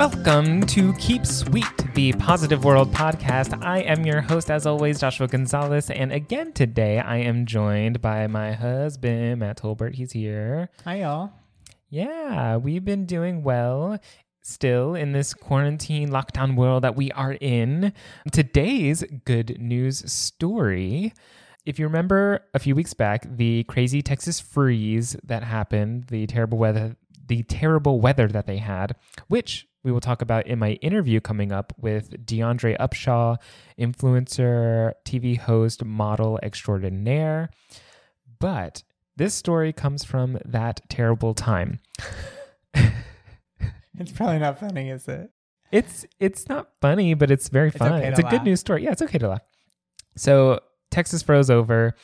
Welcome to Keep Sweet, the Positive World podcast. I am your host, as always, Joshua Gonzalez. And again today, I am joined by my husband, Matt Tolbert. He's here. Hi, y'all. Yeah, we've been doing well still in this quarantine lockdown world that we are in. Today's good news story. If you remember a few weeks back, the crazy Texas freeze that happened, the terrible weather, the terrible weather that they had, which we will talk about in my interview coming up with DeAndre Upshaw, influencer, TV host, model extraordinaire. But this story comes from that terrible time. It's probably not funny, is it? It's it's not funny, but it's very fun. okay to it's a good laugh. news story. Yeah, it's okay to laugh. So Texas froze over.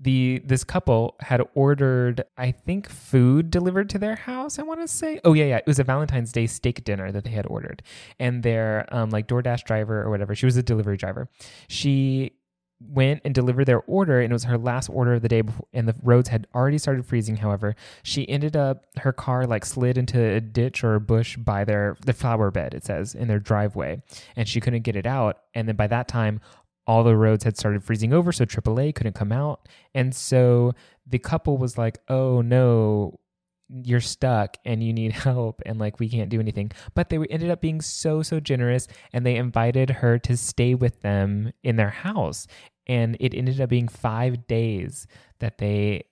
The this couple had ordered, I think, food delivered to their house. I want to say, oh yeah, yeah, it was a Valentine's Day steak dinner that they had ordered, and their um like DoorDash driver or whatever, she was a delivery driver. She went and delivered their order and it was her last order of the day before, and the roads had already started freezing however she ended up her car like slid into a ditch or a bush by their the flower bed it says in their driveway and she couldn't get it out and then by that time all the roads had started freezing over so AAA couldn't come out. And so the couple was like oh no you're stuck and you need help and like we can't do anything. But they ended up being so so generous and they invited her to stay with them in their house. And it ended up being five days that they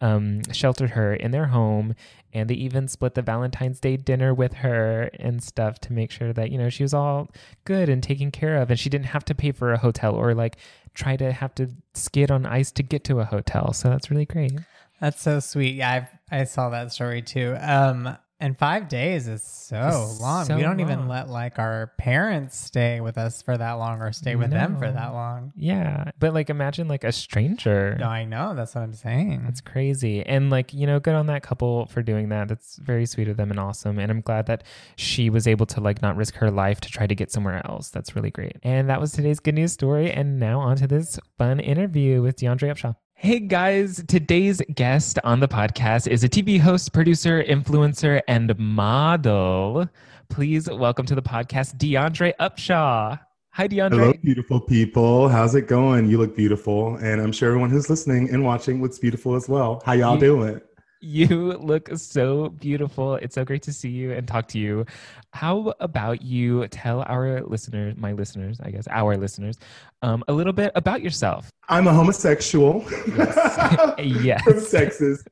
um, sheltered her in their home and they even split the valentine's day dinner with her and stuff to make sure that you know she was all good and taken care of and she didn't have to pay for a hotel or like try to have to skid on ice to get to a hotel so that's really great That's so sweet. Yeah, I've, I saw that story too. Um, and five days is so It's long. so we don't even let like our parents stay with us for that long or stay with them for that long. yeah but like imagine like a stranger No, I know. That's what I'm saying. That's crazy. And like, you know, good on that couple for doing that. That's very sweet of them and awesome. And I'm glad that she was able to like not risk her life to try to get somewhere else. That's really great. And that was today's good news story. And now on to this fun interview with DeAndre Upshaw. Hey guys, today's guest on the podcast is a TV host, producer, influencer, and model. Please welcome to the podcast DeAndre Upshaw. Hi, DeAndre. Hello, beautiful people. How's it going? You look beautiful. And I'm sure everyone who's listening and watching looks beautiful as well. How y'all doing? You look so beautiful. It's so great to see you and talk to you. How about you tell our listeners, my listeners, I guess, our listeners, um, a little bit about yourself? I'm a homosexual Yes. Yes. from Texas.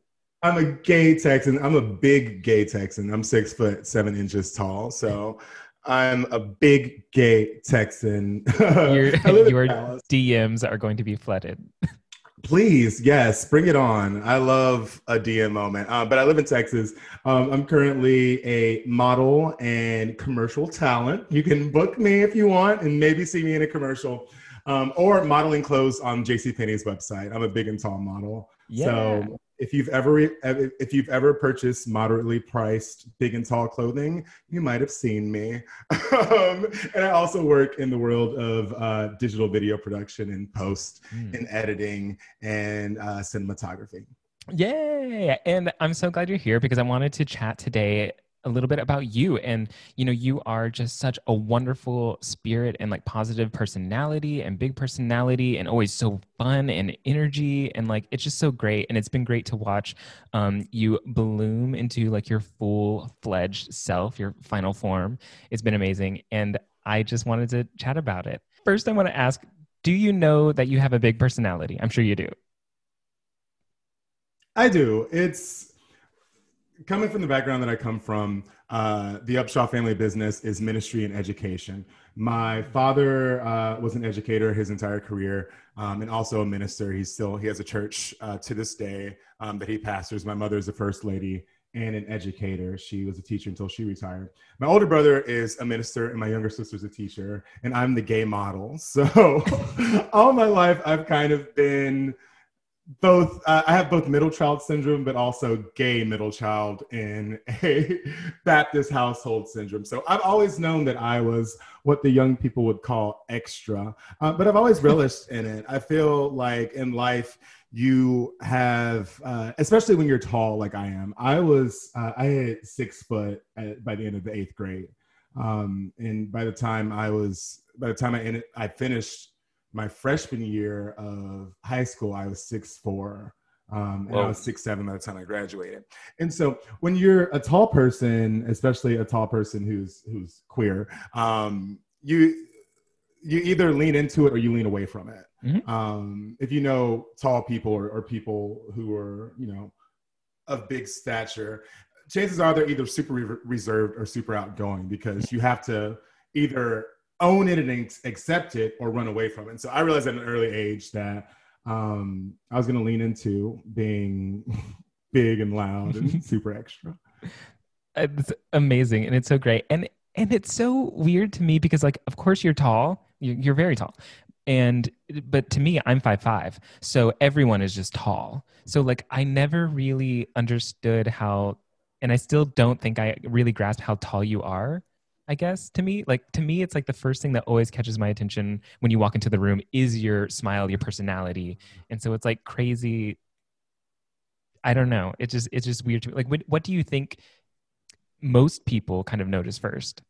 I'm a gay Texan. I'm a big gay Texan. I'm six foot seven inches tall. So I'm a big gay Texan. Your, I live in your DMs are going to be flooded. Please, yes, bring it on. I love a DM moment. Uh, but I live in Texas. Um, I'm currently a model and commercial talent. You can book me if you want and maybe see me in a commercial um, or modeling clothes on JCPenney's website. I'm a big and tall model. So if you've ever if you've ever purchased moderately priced big and tall clothing, you might have seen me. um, and I also work in the world of uh, digital video production and post Mm. and editing and uh, cinematography. Yay! And I'm so glad you're here because I wanted to chat today a little bit about you. And, you know, you are just such a wonderful spirit and like positive personality and big personality and always so fun and energy. And like, it's just so great. And it's been great to watch um, you bloom into like your full fledged self, your final form. It's been amazing. And I just wanted to chat about it. First, I want to ask do you know that you have a big personality? I'm sure you do. I do. It's coming from the background that I come from. Uh, the Upshaw family business is ministry and education. My father uh, was an educator his entire career, um, and also a minister. He's still he has a church uh, to this day um, that he pastors. My mother is the first lady and an educator. She was a teacher until she retired. My older brother is a minister, and my younger sister's a teacher, and I'm the gay model. So all my life, I've kind of been both uh, i have both middle child syndrome but also gay middle child in a baptist household syndrome. So i've always known that i was what the young people would call extra uh, but i've always relished in it. I feel like in life you have, uh, especially when you're tall like I am. I was, uh, I hit six foot at, by the end of the eighth grade, um, and by the time I was, by the time I ended, I finished my freshman year of high school, I was six four. Um, and Whoa. I was six seven by the time I graduated. And so when you're a tall person, especially a tall person who's who's queer, um, you you either lean into it or you lean away from it. Mm-hmm. Um, if you know tall people or, or people who are you know of big stature, chances are they're either super re- reserved or super outgoing because you have to either own it and accept it or run away from it. And so I realized at an early age that um, I was going to lean into being big and loud and super extra. It's amazing and it's so great. And and it's so weird to me because like of course you're tall, you're, you're very tall. And but to me I'm five five. So everyone is just tall. So like I never really understood how and I still don't think I really grasp how tall you are I guess to me. Like to me, it's like the first thing that always catches my attention when you walk into the room is your smile, your personality, and so it's like crazy. I don't know. It's just it's just weird to me. Like, what what do you think most people kind of notice first?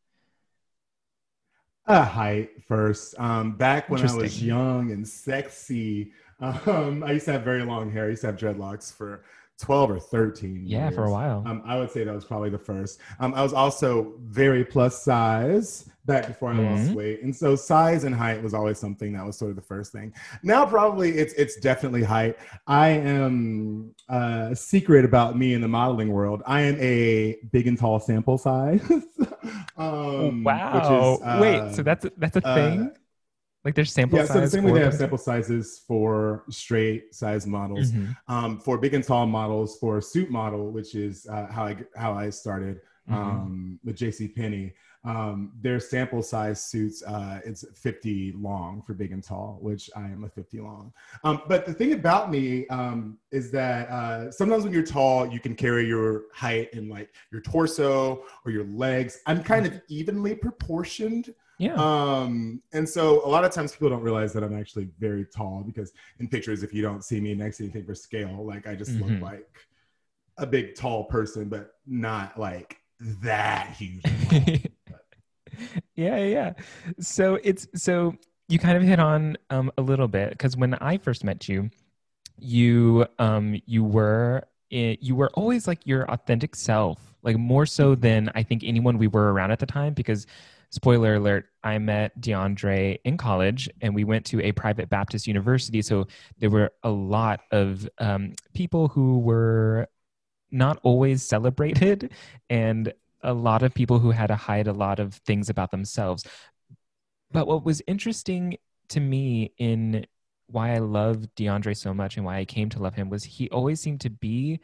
Uh, height first. Um, back when I was young and sexy, um, I used to have very long hair. I used to have dreadlocks for 12 or 13 yeah years. for a while. Um, i would say that was probably the first. Um, i was also very plus size back before i mm-hmm. lost weight. And so size and height was always something that was sort of the first thing. Now probably it's it's definitely height. I am uh secret about me in the modeling world. I am a big and tall sample size. Um, wow is, uh, wait so that's that's a uh, thing like there's sample yeah, size. Yeah, so the same way they have sample sizes for straight size models, mm-hmm. um, for big and tall models, for a suit model, which is uh, how I how I started mm-hmm. um, with J.C. Penney. Um, their sample size suits, uh, it's 50 long for big and tall, which I am a 50 long. Um, but the thing about me um, is that uh, sometimes when you're tall, you can carry your height in like your torso or your legs. I'm kind of evenly proportioned yeah. Um, and so a lot of times people don't realize that I'm actually very tall because in pictures, if you don't see me next to anything for scale, like I just mm-hmm. look like a big tall person, but not like that huge. yeah, yeah. So it's so you kind of hit on um, a little bit because when I first met you, you um you were in, you were always like your authentic self, like more so than I think anyone we were around at the time because spoiler alert, I met DeAndre in college and we went to a private Baptist university. So there were a lot of um, people who were not always celebrated and a lot of people who had to hide a lot of things about themselves. But what was interesting to me in why I love DeAndre so much and why I came to love him was he always seemed to be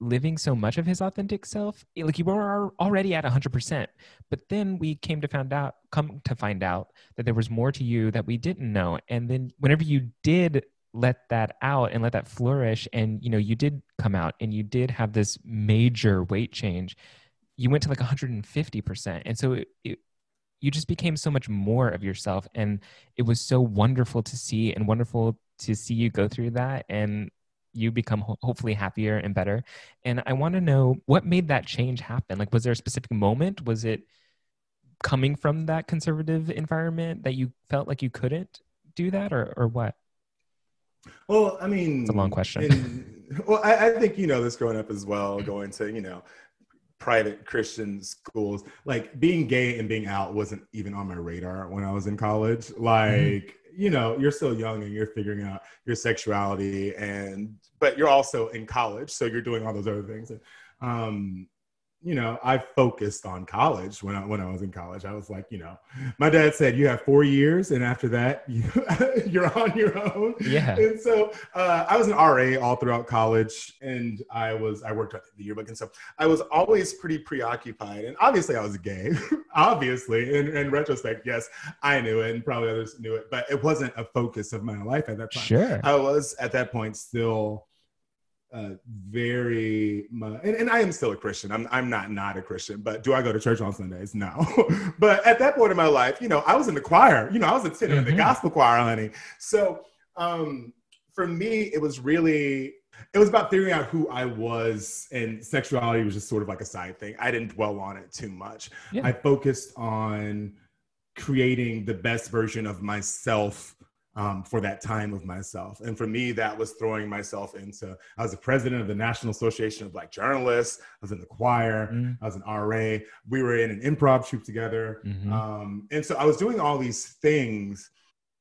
living so much of his authentic self eh, like you were already at 100% but then we came to find out come to find out that there was more to you that we didn't know. And then whenever you did let that out and let that flourish and you know you did come out and you did have this major weight change you went to like 150% and so it, it, you just became so much more of yourself. And it was so wonderful to see and wonderful to see you go through that. And you become ho- hopefully happier and better. And I want to know what made that change happen. Like, was there a specific moment? Was it coming from that conservative environment that you felt like you couldn't do that, or or what? Well, I mean, it's a long question. In, well, I, I think you know this growing up as well, going to you know private Christian schools. Like being gay and being out wasn't even on my radar when I was in college. Like. Mm-hmm you know you're still young and you're figuring out your sexuality and but you're also in college so you're doing all those other things and um you know, I focused on college when I when I was in college. I was like, you know, my dad said you have four years, and after that, you you're on your own. Yeah. And so uh, I was an RA all throughout college, and I was I worked at the yearbook, and so I was always pretty preoccupied. And obviously, I was gay. obviously, in, in retrospect, yes, I knew it, and probably others knew it, but it wasn't a focus of my life at that time. Sure. I was at that point still uh, very much, and, and, I am still a Christian. I'm, I'm not not a Christian, but do I go to church on Sundays? No. but at that point in my life, you know, I was in the choir. You know, I was attending mm-hmm. the gospel choir, honey. So um, for me, it was really it was about figuring out who I was, and sexuality was just sort of like a side thing. I didn't dwell on it too much. Yeah. I focused on creating the best version of myself um, for that time of myself. And for me, that was throwing myself into, I was the president of the National Association of Black Journalists. I was in the choir. Mm. I was an RA. We were in an improv troupe together. Mhm. Um, and so I was doing all these things.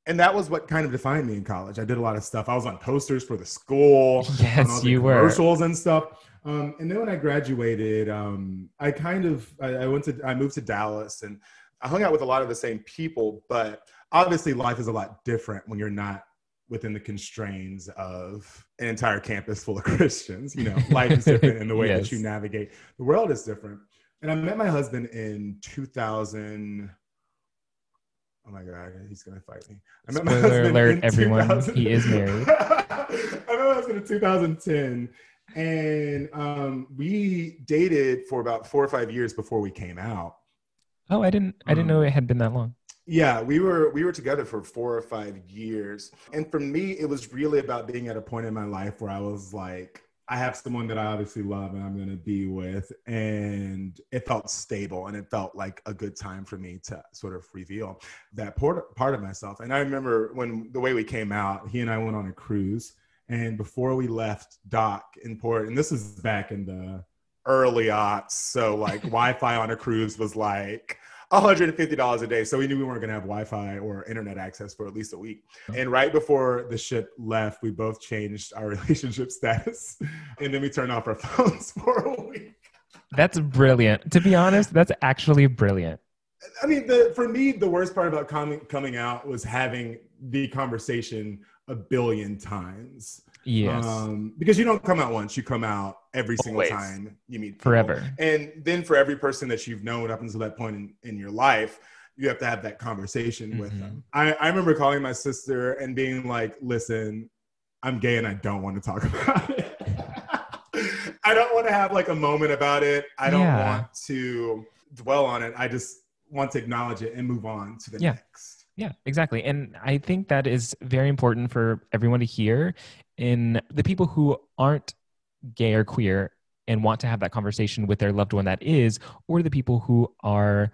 And that was what kind of defined me in college. I did a lot of stuff. I was on posters for the school, Yes, you were. commercials and stuff. Um, and then when I graduated, um, I kind of I, I went to I moved to Dallas and I hung out with a lot of the same people, but obviously life is a lot different when you're not within the constraints of an entire campus full of Christians. You know, life is different in the way Yes. that you navigate. The world is different. And I met my husband in 2000. Oh my God, he's gonna fight me. I met my Spoiler husband alert, in everyone, 2000 he is married. I met my husband in 2010, and um, we dated for about four or five years before we came out. Oh, I didn't. I didn't Um, know it had been that long. Yeah, we were we were together for four or five years, and for me, it was really about being at a point in my life where I was like, I have someone that I obviously love and I'm going to be with, and it felt stable and it felt like a good time for me to sort of reveal that part part of myself. And I remember when the way we came out, he and I went on a cruise, and before we left dock in port, and this is back in the early aughts, so like Wi-Fi on a cruise was like. $150 a day. So we knew we weren't going to have Wi Fi or internet access for at least a week. And right before the ship left, we both changed our relationship status. And then we turned off our phones for a week. That's brilliant. To be honest, that's actually brilliant. I mean, the, for me, the worst part about coming, coming out was having the conversation a billion times. Yes. Um, because you don't come out once, you come out every single Always. time you meet people. Forever. And then for every person that you've known up until that point in, in your life, you have to have that conversation with Mhm. them. I, I remember calling my sister and being like, listen, I'm gay and I don't want to talk about it. I don't want to have like a moment about it. I don't Yeah. want to dwell on it. I just want to acknowledge it and move on to the Yeah. next. Yeah, exactly. And I think that is very important for everyone to hear in the people who aren't gay or queer and want to have that conversation with their loved one that is, or the people who are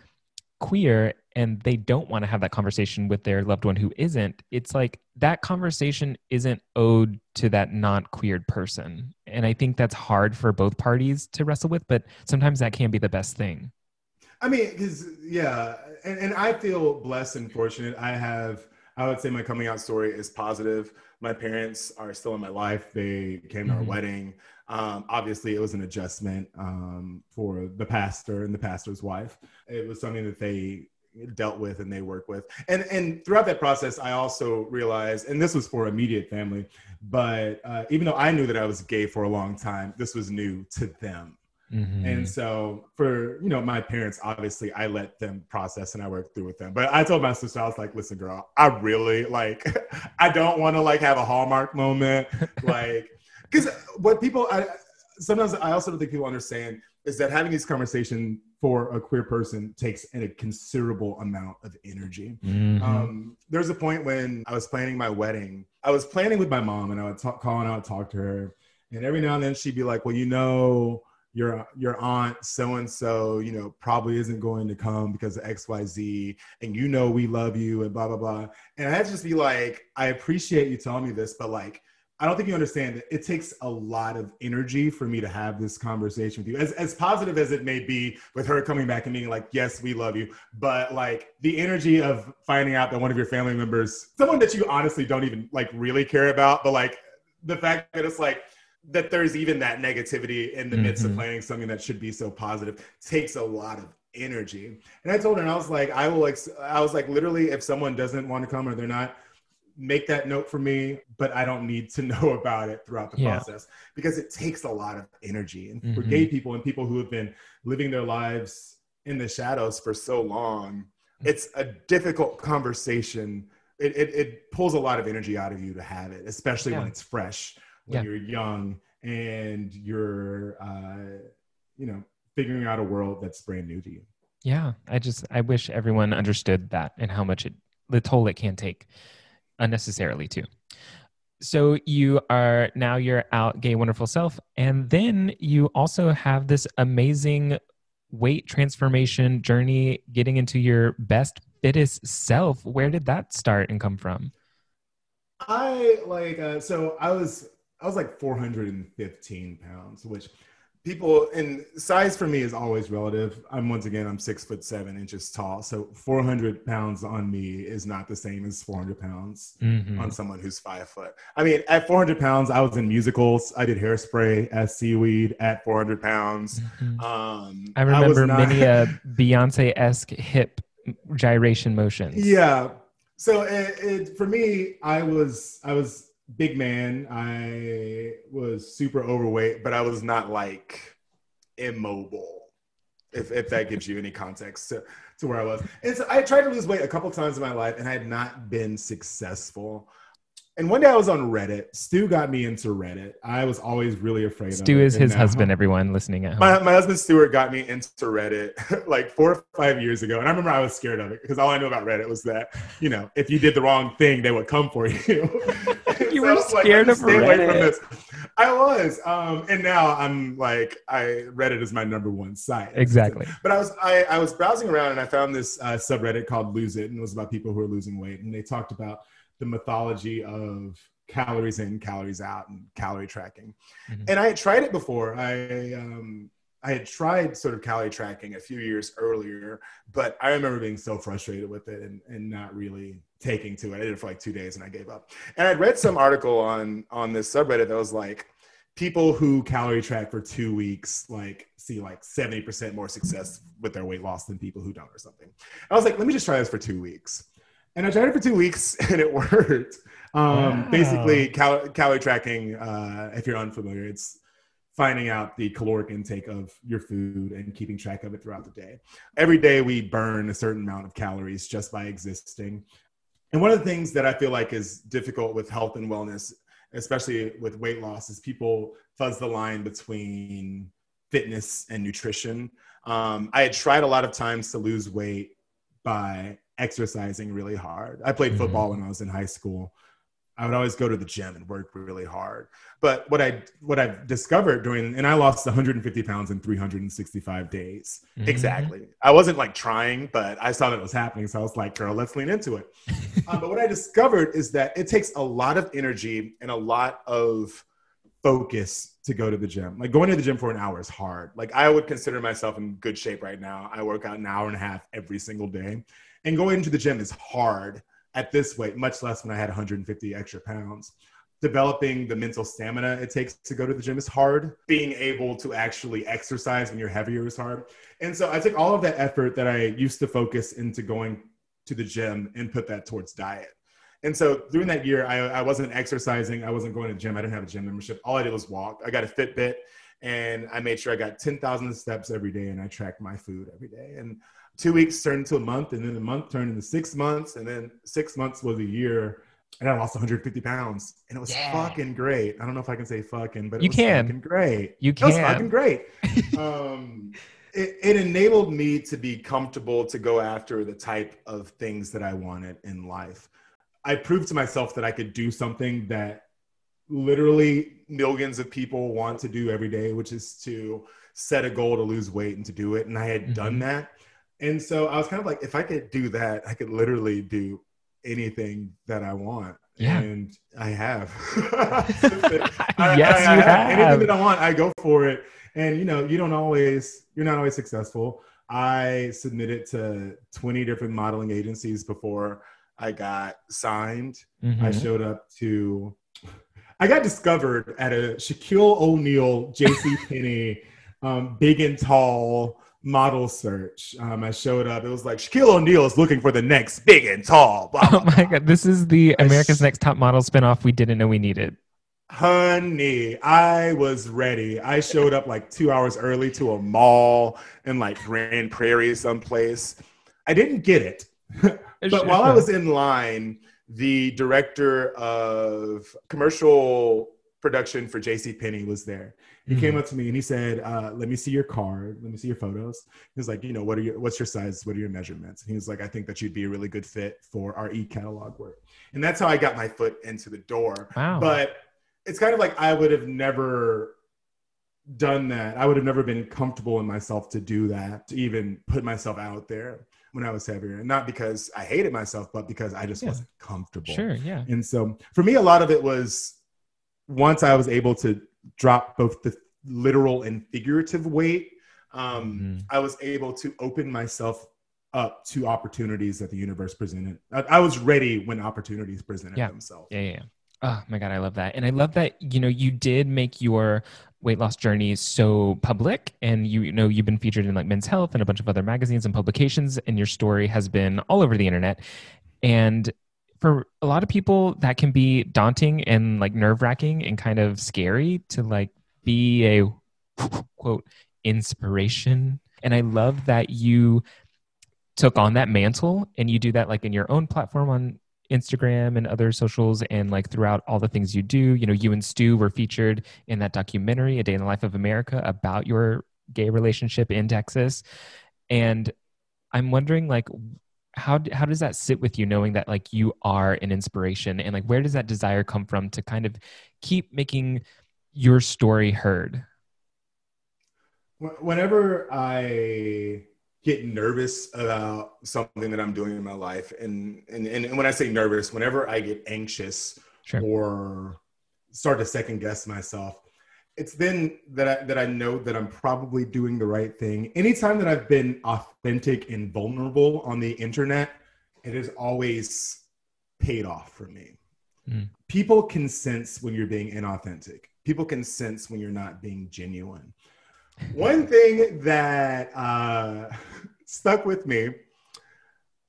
queer and they don't want to have that conversation with their loved one who isn't. It's like that conversation isn't owed to that not queered person. And I think that's hard for both parties to wrestle with, but sometimes that can be the best thing. I mean, because yeah, and, and I feel blessed and fortunate. I have, I would say, my coming out story is positive. My parents are still in my life. They came to our Mhm. wedding. Um, obviously, it was an adjustment um, for the pastor and the pastor's wife. It was something that they dealt with and they work with. And and throughout that process, I also realized, and this was for immediate family, but uh, even though I knew that I was gay for a long time, this was new to them. Mhm. And so for, you know, my parents, obviously I let them process and I worked through with them. But I told my sister, I was like, listen, girl, I really like, I don't want to like have a Hallmark moment. like, because what people, I, sometimes I also don't think people understand is that having these conversation for a queer person takes a considerable amount of energy. Mhm. Um, there was a point when I was planning my wedding. I was planning with my mom, and I would talk, call and I would talk to her, and every now and then she'd be like, "Well, you know, your your aunt so and so, you know, probably isn't going to come because of X, Y, Z, and you know we love you and blah blah blah." And I had to just be like, "I appreciate you telling me this, but like." I don't think you understand that it takes a lot of energy for me to have this conversation with you. As, as positive as it may be with her coming back and being like, yes, we love you. But like the energy of finding out that one of your family members, someone that you honestly don't even like really care about, but like the fact that it's like, that there's even that negativity in the midst of Mhm. planning something that should be so positive takes a lot of energy. And I told her, and I was like, I will, ex- I was like, literally, if someone doesn't want to come or they're not, make that note for me, but I don't need to know about it throughout the Yeah. process because it takes a lot of energy. And for Mhm. gay people and people who have been living their lives in the shadows for so long, it's a difficult conversation. It, it, it pulls a lot of energy out of you to have it, especially when it's fresh, when Yeah. you're young and you're, uh, you know, figuring out a world that's brand new to you. Yeah, I just I wish everyone understood that and how much it the toll it can take unnecessarily too. So you are now your out gay wonderful self, and then you also have this amazing weight transformation journey, getting into your best fittest self. Where did that start and come from? I like uh, so I was I was like 415 pounds, which people and size for me is always relative. I'm once again I'm six foot seven inches tall, so 400 pounds on me is not the same as 400 pounds Mhm. on someone who's five foot. I mean, at 400 pounds, I was in musicals. I did hairspray as seaweed at 400 pounds. Mhm. Um, I remember not- many a Beyonce esque hip gyration motions. Yeah. So it, it, for me, I was I was big man. I was super overweight, but I was not like immobile. If if that gives you any context to, to where I was. And so I tried to lose weight a couple times in my life and I had not been successful. And one day I was on Reddit. Stu got me into Reddit. I was always really afraid of Stu is his husband, everyone listening at home. my, my husband Stuart got me into Reddit like four or five years ago. And I remember I was scared of it because all I knew about Reddit was that, you know, if you did the wrong thing, they would come for you. You were I was like, scared let me of stay away Reddit. from this. I was. Um, and now I'm like, I Reddit is my number one site. exactly. But I was I, I was browsing around and I found this uh, subreddit called Lose It, and it was about people who are losing weight, and they talked about the mythology of calories in, calories out, and calorie tracking. Mhm. And I had tried it before. I um, I had tried sort of calorie tracking a few years earlier, but I remember being so frustrated with it and, and not really taking to it. I did it for like two days and I gave up. And I'd read some article on on this subreddit that was like people who calorie track for two weeks like see like 70% more success with their weight loss than people who don't or something. I was like, let me just try this for two weeks. And I tried it for two weeks and it worked. Um, Wow. Basically, cal- calorie tracking, uh, if you're unfamiliar, it's finding out the caloric intake of your food and keeping track of it throughout the day. Every day we burn a certain amount of calories just by existing. And one of the things that I feel like is difficult with health and wellness, especially with weight loss, is people fuzz the line between fitness and nutrition. Um, I had tried a lot of times to lose weight by exercising really hard. I played Mhm. football when I was in high school. I would always go to the gym and work really hard. But what I what I've discovered during and I lost 150 pounds in 365 days. Mhm. Exactly. I wasn't like trying, but I saw that it was happening, so I was like, "Girl, let's lean into it." um, but what I discovered is that it takes a lot of energy and a lot of focus to go to the gym. Like going to the gym for an hour is hard. Like I would consider myself in good shape right now. I work out an hour and a half every single day, and going to the gym is hard at this weight, much less when I had 150 extra pounds. Developing the mental stamina it takes to go to the gym is hard. Being able to actually exercise when you're heavier is hard. And so I took all of that effort that I used to focus into going to the gym and put that towards diet. And so during that year, I, I wasn't exercising. I wasn't going to the gym. I didn't have a gym membership. All I did was walk. I got a Fitbit and I made sure I got 10,000 steps every day and I tracked my food every day. And two weeks turned into a month and then a month turned into six months. And then six months was a year and I lost 150 pounds and it was Yeah. fucking great. I don't know if I can say fucking, but it You was can. fucking great. You It was can. fucking great. um, it, it enabled me to be comfortable to go after the type of things that I wanted in life. I proved to myself that I could do something that literally millions of people want to do every day, which is to set a goal to lose weight and to do it. And I had done Mhm. that. And so I was kind of like, if I could do that, I could literally do anything that I want. Yeah. And I have. I- yes, I- I you have. Anything that I want, I go for it. And you know, you don't always, you're not always successful. I submitted to 20 different modeling agencies before I got signed. I Mhm. showed up to, I got discovered at a Shaquille O'Neal, JC Penney, um, big and tall model search. Um, I showed up. It was like Shaquille O'Neal is looking for the next big and tall. blah, Oh my blah. god, this is the America's Next Top Model spinoff we didn't know we needed. Honey, I was ready. I showed up like two hours early to a mall in like Grand Prairie, someplace. I didn't get it. but while I was in line, the director of commercial production for JC Penney was there. He Mhm. came up to me and he said, uh, "Let me see your card. Let me see your photos." He was like, "You know, what are your what's your size? What are your measurements?" And he was like, "I think that you'd be a really good fit for our e catalog work." And that's how I got my foot into the door. Wow. But it's kind of like I would have never done that. I would have never been comfortable in myself to do that, to even put myself out there when I was heavier. And not because I hated myself, but because I just Yeah. wasn't comfortable. Sure. Yeah. And so for me, a lot of it was once I was able to drop both the literal and figurative weight, um, Mhm. I was able to open myself up to opportunities that the universe presented. I, I was ready when opportunities presented Yeah. themselves. Yeah, yeah, yeah. Oh my god, I love that, and I love that you know you did make your weight loss journey so public, and you, you know you've been featured in like Men's Health and a bunch of other magazines and publications, and your story has been all over the internet. And for a lot of people, that can be daunting and like nerve wracking and kind of scary to like be a quote inspiration. And I love that you took on that mantle and you do that like in your own platform on Instagram and other socials and like throughout all the things you do. You know, you and Stu were featured in that documentary, A Day in the Life of America, about your gay relationship in Texas. And I'm wondering like how how does that sit with you knowing that like you are an inspiration and like where does that desire come from to kind of keep making your story heard? Whenever I get nervous about something that I'm doing in my life, and and, and when I say nervous, whenever I get anxious Sure. or start to second guess myself, it's then that I, that I know that I'm probably doing the right thing. Anytime that I've been authentic and vulnerable on the internet, it has always paid off for me. Mm. People can sense when you're being inauthentic. People can sense when you're not being genuine. One thing that uh, stuck with me,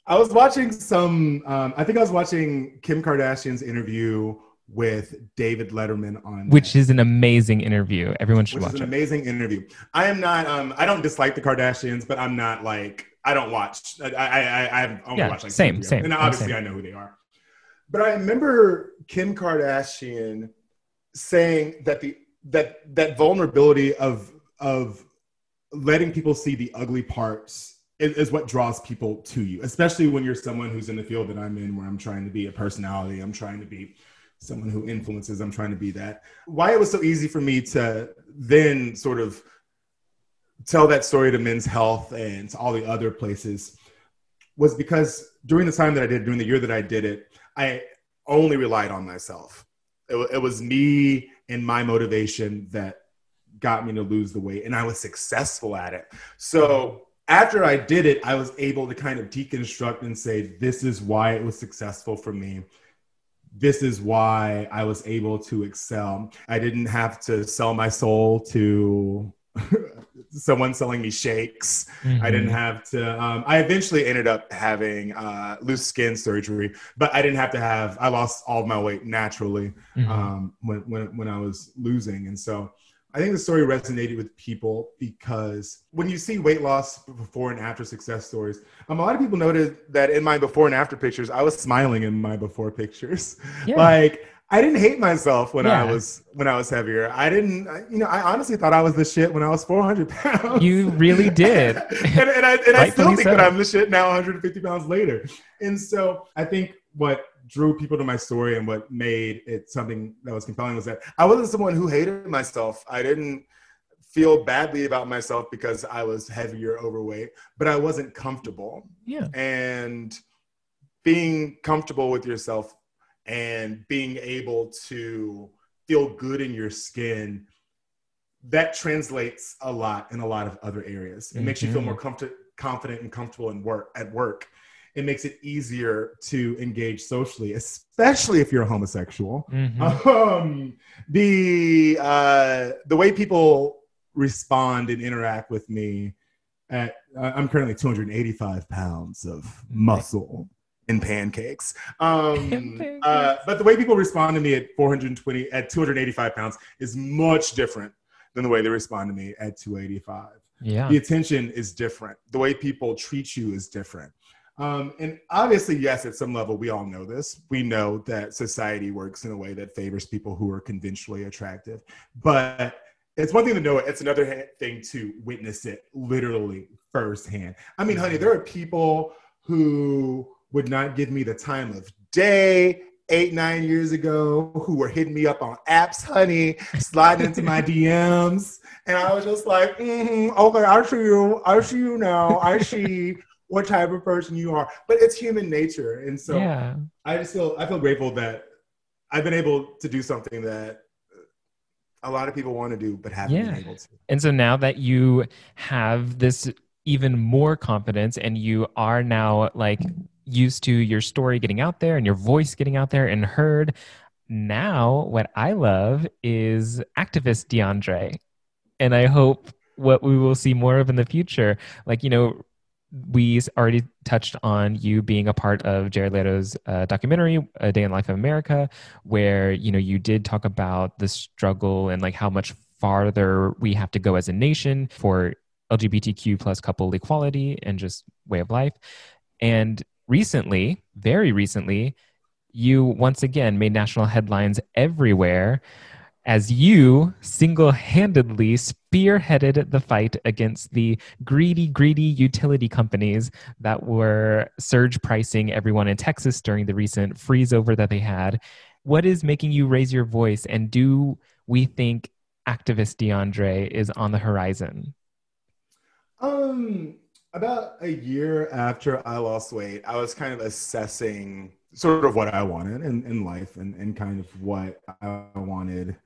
I was watching some, um, I think I was watching Kim Kardashian's interview with David Letterman on Which is an amazing interview. Everyone should which watch is an it. amazing interview. I am not. Um, I don't dislike the Kardashians, but I'm not like I don't watch. I I I I've only Yeah, watched like same, same. and obviously same. I know who they are. But I remember Kim Kardashian saying that the that that vulnerability of of letting people see the ugly parts is, is what draws people to you, especially when you're someone who's in the field that I'm in, where I'm trying to be a personality. I'm trying to be someone who influences. I'm trying to be that. Why it was so easy for me to then sort of tell that story to Men's Health and to all the other places was because during the time that I did, during the year that I did it, I only relied on myself. It, it was me and my motivation that got me to lose the weight, and I was successful at it. So after I did it, I was able to kind of deconstruct and say, this is why it was successful for me. This is why I was able to excel. I didn't have to sell my soul to someone selling me shakes. I didn't Mhm. have to. Um, I eventually ended up having uh, loose skin surgery, but I didn't have to have. I lost all of my weight naturally Mhm. um, when, when when I was losing, and so I think the story resonated with people because when you see weight loss before and after success stories, um, a lot of people noted that in my before and after pictures, I was smiling in my before pictures. Yeah. Like I didn't hate myself when I was when I was heavier. I didn't, you know, I honestly thought I was the shit when I was 400 pounds. You really did. and, and I, and I still think so. that I'm the shit now, 150 pounds later. And so I think what drew people to my story and what made it something that was compelling was that I wasn't someone who hated myself. I didn't feel badly about myself because I was heavier, overweight, but I wasn't comfortable. yeah. And being comfortable with yourself and being able to feel good in your skin that translates a lot in a lot of other areas it makes you feel Mhm. more comfort, confident and comfortable in work at work it makes it easier to engage socially especially if you're a homosexual Mhm. um, the uh, the way people respond and interact with me at uh, I'm currently 285 pounds of muscle in pancakes. Um, Pancakes. uh, but the way people respond to me at 420 at 285 pounds is much different than the way they respond to me at 285 yeah. the attention is different the way people treat you is different Um, and obviously, yes, at some level, we all know this. We know that society works in a way that favors people who are conventionally attractive. But it's one thing to know it, it's another thing to witness it literally firsthand. I mean, honey, there are people who would not give me the time of day eight, nine years ago who were hitting me up on apps, honey, sliding into my DMs. And I was just like, mm-hmm, okay, I see you. I see you now. I see what type of person you are. But it's human nature. And so yeah. I just feel I feel grateful that I've been able to do something that a lot of people want to do but haven't Yeah. been able to. And so now that you have this even more confidence and you are now like used to your story getting out there and your voice getting out there and heard, now what I love is activist DeAndre. And I hope what we will see more of in the future. Like, you know, we already touched on you being a part of Jared Leto's uh, documentary, A Day in Life of America, where you know you did talk about the struggle and like how much farther we have to go as a nation for LGBTQ plus couple equality and just way of life. And recently, very recently, you once again made national headlines everywhere as you single handedly spearheaded the fight against the greedy, greedy utility companies that were surge pricing everyone in Texas during the recent freeze over that they had. What is making you raise your voice? And do we think activist DeAndre is on the horizon? Um, about a year after I lost weight, I was kind of assessing sort of what I wanted in, in life and, and kind of what I wanted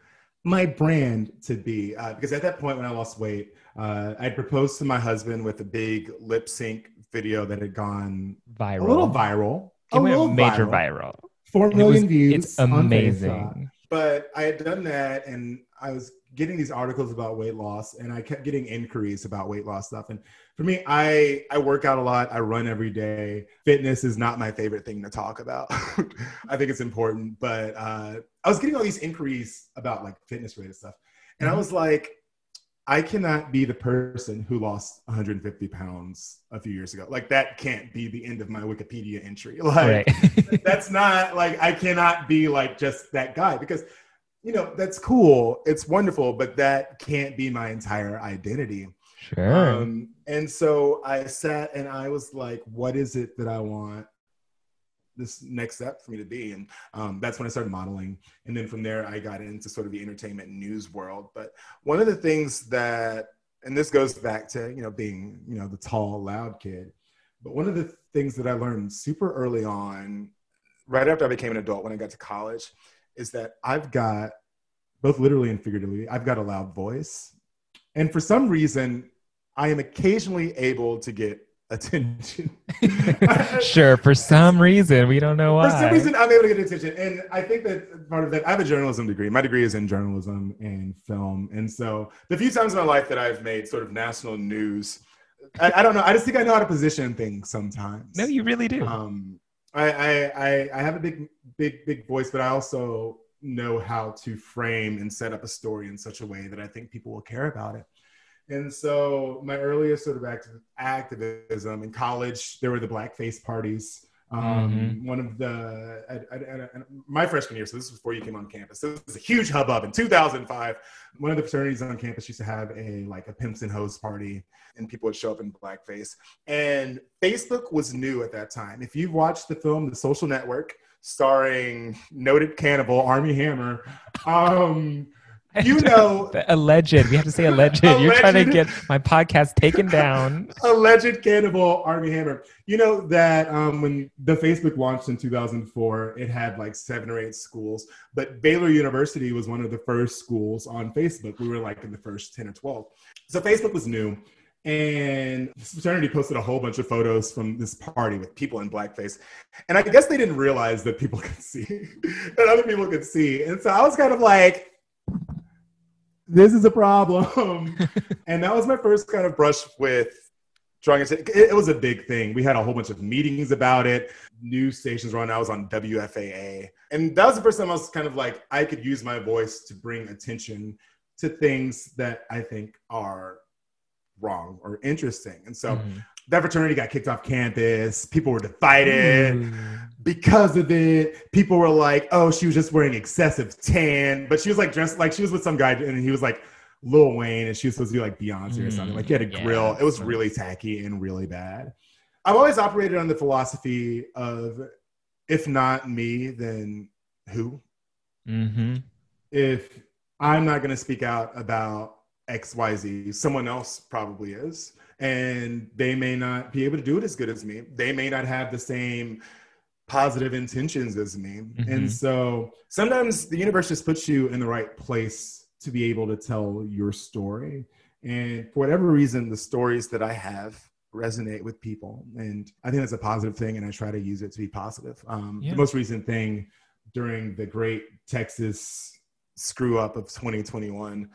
my brand to be. Uh, because at that point, when I lost weight, uh, I proposed to my husband with a big lip sync video that had gone Viral. a little viral. It a little major viral. viral. Four It million was- views. It's amazing. But I had done that and I was getting these articles about weight loss and I kept getting inquiries about weight loss stuff. And for me, I I work out a lot. I run every day. Fitness is not my favorite thing to talk about. I think it's important, but uh, I was getting all these inquiries about like fitness related stuff. And I Mhm. was like, I cannot be the person who lost 150 pounds a few years ago. Like that can't be the end of my Wikipedia entry. Like Right. that's not like I cannot be like just that guy because you know that's cool. It's wonderful, but that can't be my entire identity. Sure. Um, and so I sat and I was like, what is it that I want this next step for me to be? And um, that's when I started modeling. And then from there, I got into sort of the entertainment news world. But one of the things that, and this goes back to, you know, being, you know, the tall, loud kid. But one of the things that I learned super early on, right after I became an adult when I got to college, is that I've got, both literally and figuratively, I've got a loud voice. And for some reason, I am occasionally able to get attention. sure. For some reason, we don't know why. For some reason, I'm able to get attention. And I think that part of that, I have a journalism degree. My degree is in journalism and film. And so the few times in my life that I've made sort of national news, I, I don't know. I just think I know how to position things sometimes. no, you really do. Um, I, I, I, I have a big, big, big voice, but I also know how to frame and set up a story in such a way that I think people will care about it. And so my earliest sort of activ- activism in college, there were the blackface parties. Um, One of the, I, I, I, my freshman year, so this was before you came on campus. This was a huge hubbub in 2005. One of the fraternities on campus used to have a like a pimps and hoes party, and people would show up in blackface. And Facebook was new at that time. If you've watched the film The Social Network, starring noted cannibal Armie Hammer, um, you know alleged. We have to say alleged. You're trying to get my podcast taken down. alleged cannibal Armie Hammer. You know that um, when the Facebook launched in 2004, it had like seven or eight schools, but Baylor University was one of the first schools on Facebook. We were like in the first 10 or 12. So Facebook was new. And this fraternity posted a whole bunch of photos from this party with people in blackface. And I guess they didn't realize that people could see, that other people could see. And so I was kind of like, this is a problem. and that was my first kind of brush with drawing attention. It, it was a big thing. We had a whole bunch of meetings about it. News stations were on. I was on WFAA, and that was the first time I was kind of like, I could use my voice to bring attention to things that I think are wrong or interesting. And so Mhm. that fraternity got kicked off campus. People were divided because of it. People were like, "Oh, she was just wearing excessive tan," but she was like dressed like she was with some guy, and he was like Lil Wayne, and she was supposed to be like Beyonce or something. Like he had a Mm, yeah. grill. It was really tacky and really bad. I've always operated on the philosophy of, if not me, then who? Mm-hmm. if I'm not going to speak out about XYZ, someone else probably is. And they may not be able to do it as good as me. They may not have the same positive intentions as me. Mhm. And so sometimes the universe just puts you in the right place to be able to tell your story. And for whatever reason, the stories that I have resonate with people. And I think that's a positive thing. And I try to use it to be positive. Um, Yeah. The most recent thing during the great Texas screw up of 2021,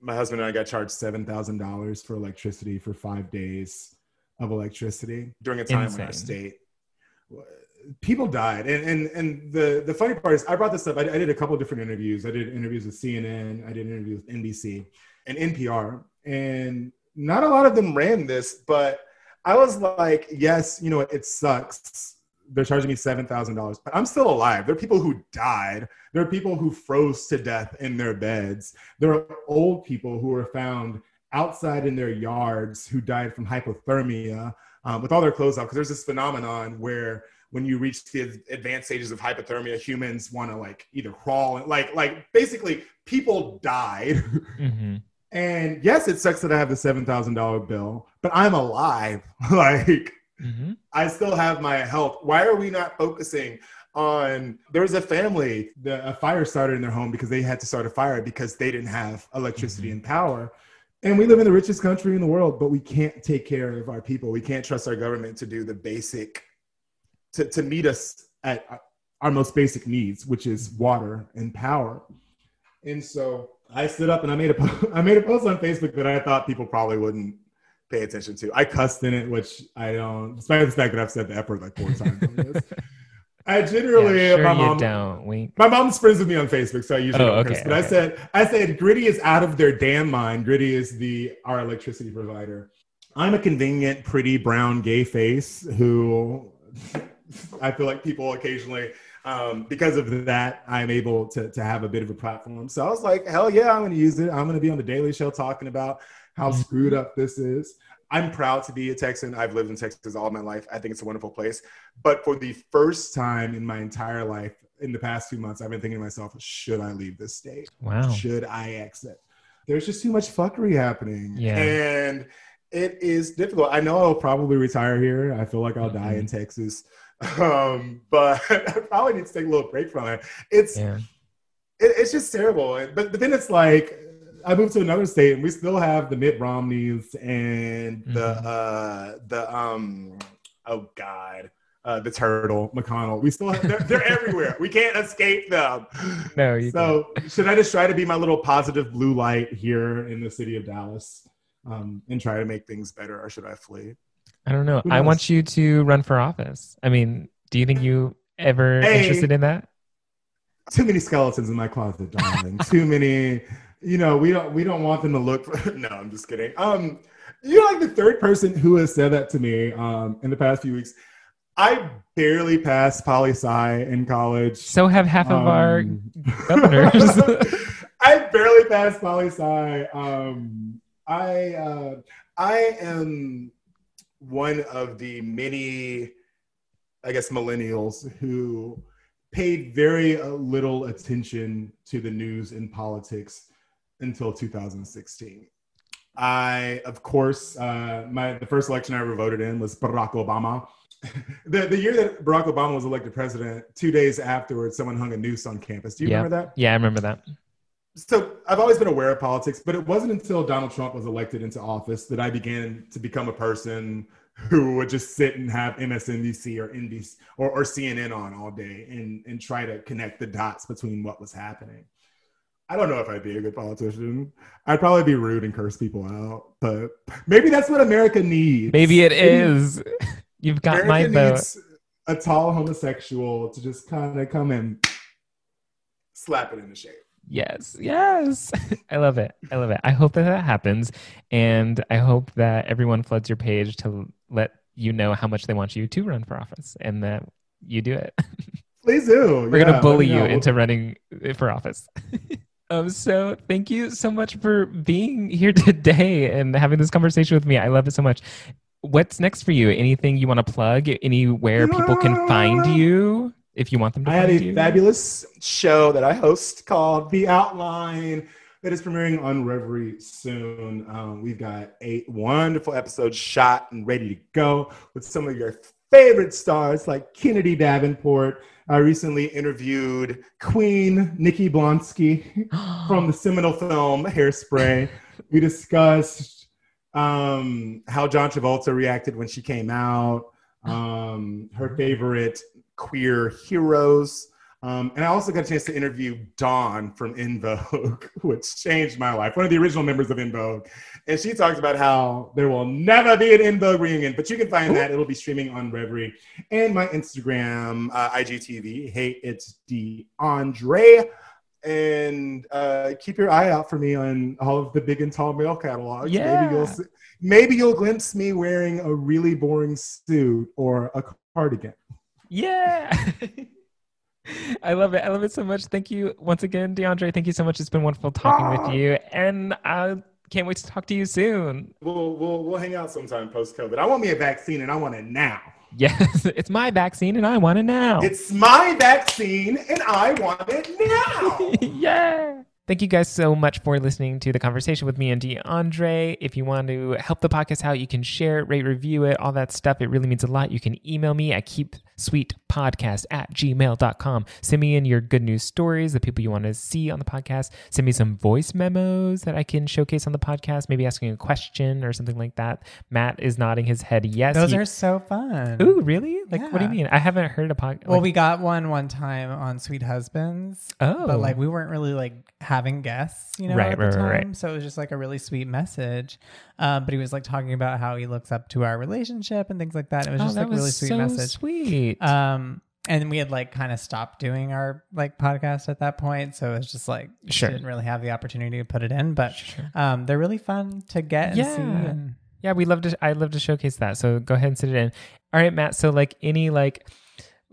my husband and I got charged $7,000 for electricity for five days of electricity during a time when our state people died. And and and the the funny part is i brought this up. I, I did a couple of different interviews. I did interviews with cnn i did interviews with nbc and npr and not a lot of them ran this but i was like yes you know it, sucks. They're charging me $7000 but i'm still alive. There are people who died. There are people who froze to death in their beds. There are old people who were found outside in their yards who died from hypothermia um, with all their clothes off because there's this phenomenon where when you reach the advanced stages of hypothermia, humans want to like either crawl and like like basically people died. Mm-hmm. and yes, it sucks that I have the seven thousand dollar bill, but I'm alive. like Mm-hmm. I still have my health. Why are we not focusing on? There was a family, the, a fire started in their home because they had to start a fire because they didn't have electricity Mhm. and power. And we live in the richest country in the world, but we can't take care of our people. We can't trust our government to do the basic, to, to meet us at our most basic needs, which is water and power. And so I stood up and I made a po- I made a post on Facebook that I thought people probably wouldn't pay attention to. I cussed in it, which I don't, despite the fact that I've said the F word like four times. on this. I generally, yeah, sure my mom, don't. Wink. my mom's friends with me on Facebook, so I usually Oh, don't okay, curse. But I said, I said, Griddy is out of their damn mind. Griddy is the our electricity provider. I'm a convenient, pretty brown gay face who I feel like people occasionally, um, because of that, I'm able to to have a bit of a platform. So I was like, hell yeah, I'm going to use it. I'm going to be on the Daily Show talking about how Mhm. screwed up this is. I'm proud to be a Texan. I've lived in Texas all my life. I think it's a wonderful place. But for the first time in my entire life, in the past two months, I've been thinking to myself, should I leave this state? Wow. Should I exit? There's just too much fuckery happening. Yeah. And it is difficult. I know I'll probably retire here. I feel like I'll die Mhm. in Texas. Um, but I probably need to take a little break from it. It's Yeah. it, it's just terrible. But, but then it's like I moved to another state and we still have the Mitt Romneys and the Mhm. uh the um oh god uh the turtle McConnell. We still have, they're, they're everywhere. We can't escape them. No, you so should I just try to be my little positive blue light here in the city of Dallas um, and try to make things better, or should I flee? I don't know. I want you to run for office. I mean, do you think you ever Hey. interested in that? too many skeletons in my closet, darling. too many. You know, we don't we don't want them to look. For, no, I'm just kidding. Um, you're like the third person who has said that to me um, in the past few weeks. I barely passed poli sci in college. So have half of our Um, governors. I barely passed poli sci. Um, I uh, I am one of the many, I guess, millennials who paid very uh, little attention to the news and politics until 2016. I, of course, uh, my the first election I ever voted in was Barack Obama. the, the year that Barack Obama was elected president, two days afterwards, someone hung a noose on campus. Do you Yeah. remember that? yeah, I remember that. So I've always been aware of politics, but it wasn't until Donald Trump was elected into office that I began to become a person who would just sit and have MSNBC or NBC or, or CNN on all day and, and try to connect the dots between what was happening. I don't know if I'd be a good politician. I'd probably be rude and curse people out, but maybe that's what America needs. Maybe it is. You've got my vote. needs a tall homosexual to just kind of come and slap it in the shape. Yes, yes. I love it. I love it. I hope that that happens. And I hope that everyone floods your page to let you know how much they want you to run for office and that you do it. Please do. We're Yeah, going to bully you into running for office. um, so thank you so much for being here today and having this conversation with me. I love it so much. What's next for you? Anything you want to plug? Anywhere people can find you if you want them to I have a you? fabulous show that I host called The Outline that is premiering on Revry soon. Um, we've got eight wonderful episodes shot and ready to go with some of your favorite stars like Kennedy Davenport. I recently interviewed Queen Nikki Blonsky from the seminal film Hairspray. we discussed um, how John Travolta reacted when she came out, um, her favorite queer heroes. Um, and I also got a chance to interview Dawn from En Vogue, which changed my life, one of the original members of En Vogue. And she talks about how there will never be an En Vogue reunion, but you can find that. It'll be streaming on Revry and my Instagram, uh, IGTV. Hey, it's DeAndre. And uh, keep your eye out for me on all of the big and tall male catalogs. Yeah. Maybe you'll see, maybe you'll glimpse me wearing a really boring suit or a cardigan. Yeah. I love it. I love it so much. Thank you once again, DeAndre. Thank you so much. It's been wonderful talking Ah. with you. And I can't wait to talk to you soon. We'll, we'll, we'll hang out sometime post COVID. I want me a vaccine and I want it now. Yes, it's my vaccine and I want it now. It's my vaccine and I want it now. yeah. Thank you guys so much for listening to the conversation with me and DeAndre. If you want to help the podcast out, you can share it, rate, review it, all that stuff. It really means a lot. You can email me at keepsweetpodcast at gmail.com. Send me in your good news stories, the people you want to see on the podcast. Send me some voice memos that I can showcase on the podcast, maybe asking a question or something like that. Matt is nodding his head yes. Those He- are so fun. Ooh, really? Like, what do you mean? I haven't heard a podcast. Well, we got one one time on Sweet Husbands. Oh. But like we weren't really like having guests, you know, Right, at the right, time. right. So it was just like a really sweet message. Uh, but he was like talking about how he looks up to our relationship and things like that. It was oh, just like was really sweet so message. sweet. Um, and we had like kind of stopped doing our like podcast at that point, so it was just like Sure. didn't really have the opportunity to put it in. But Sure. um, they're really fun to get and see. Yeah. And Yeah, we love to. I love to showcase that. So go ahead and sit it in. All right, Matt. So like any like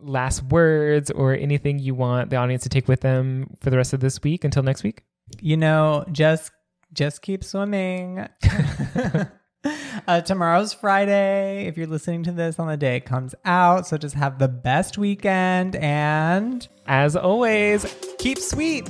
last words or anything you want the audience to take with them for the rest of this week until next week. you know, just just keep swimming. uh, tomorrow's Friday. If you're listening to this on the day it comes out, so just have the best weekend and As always, keep sweet.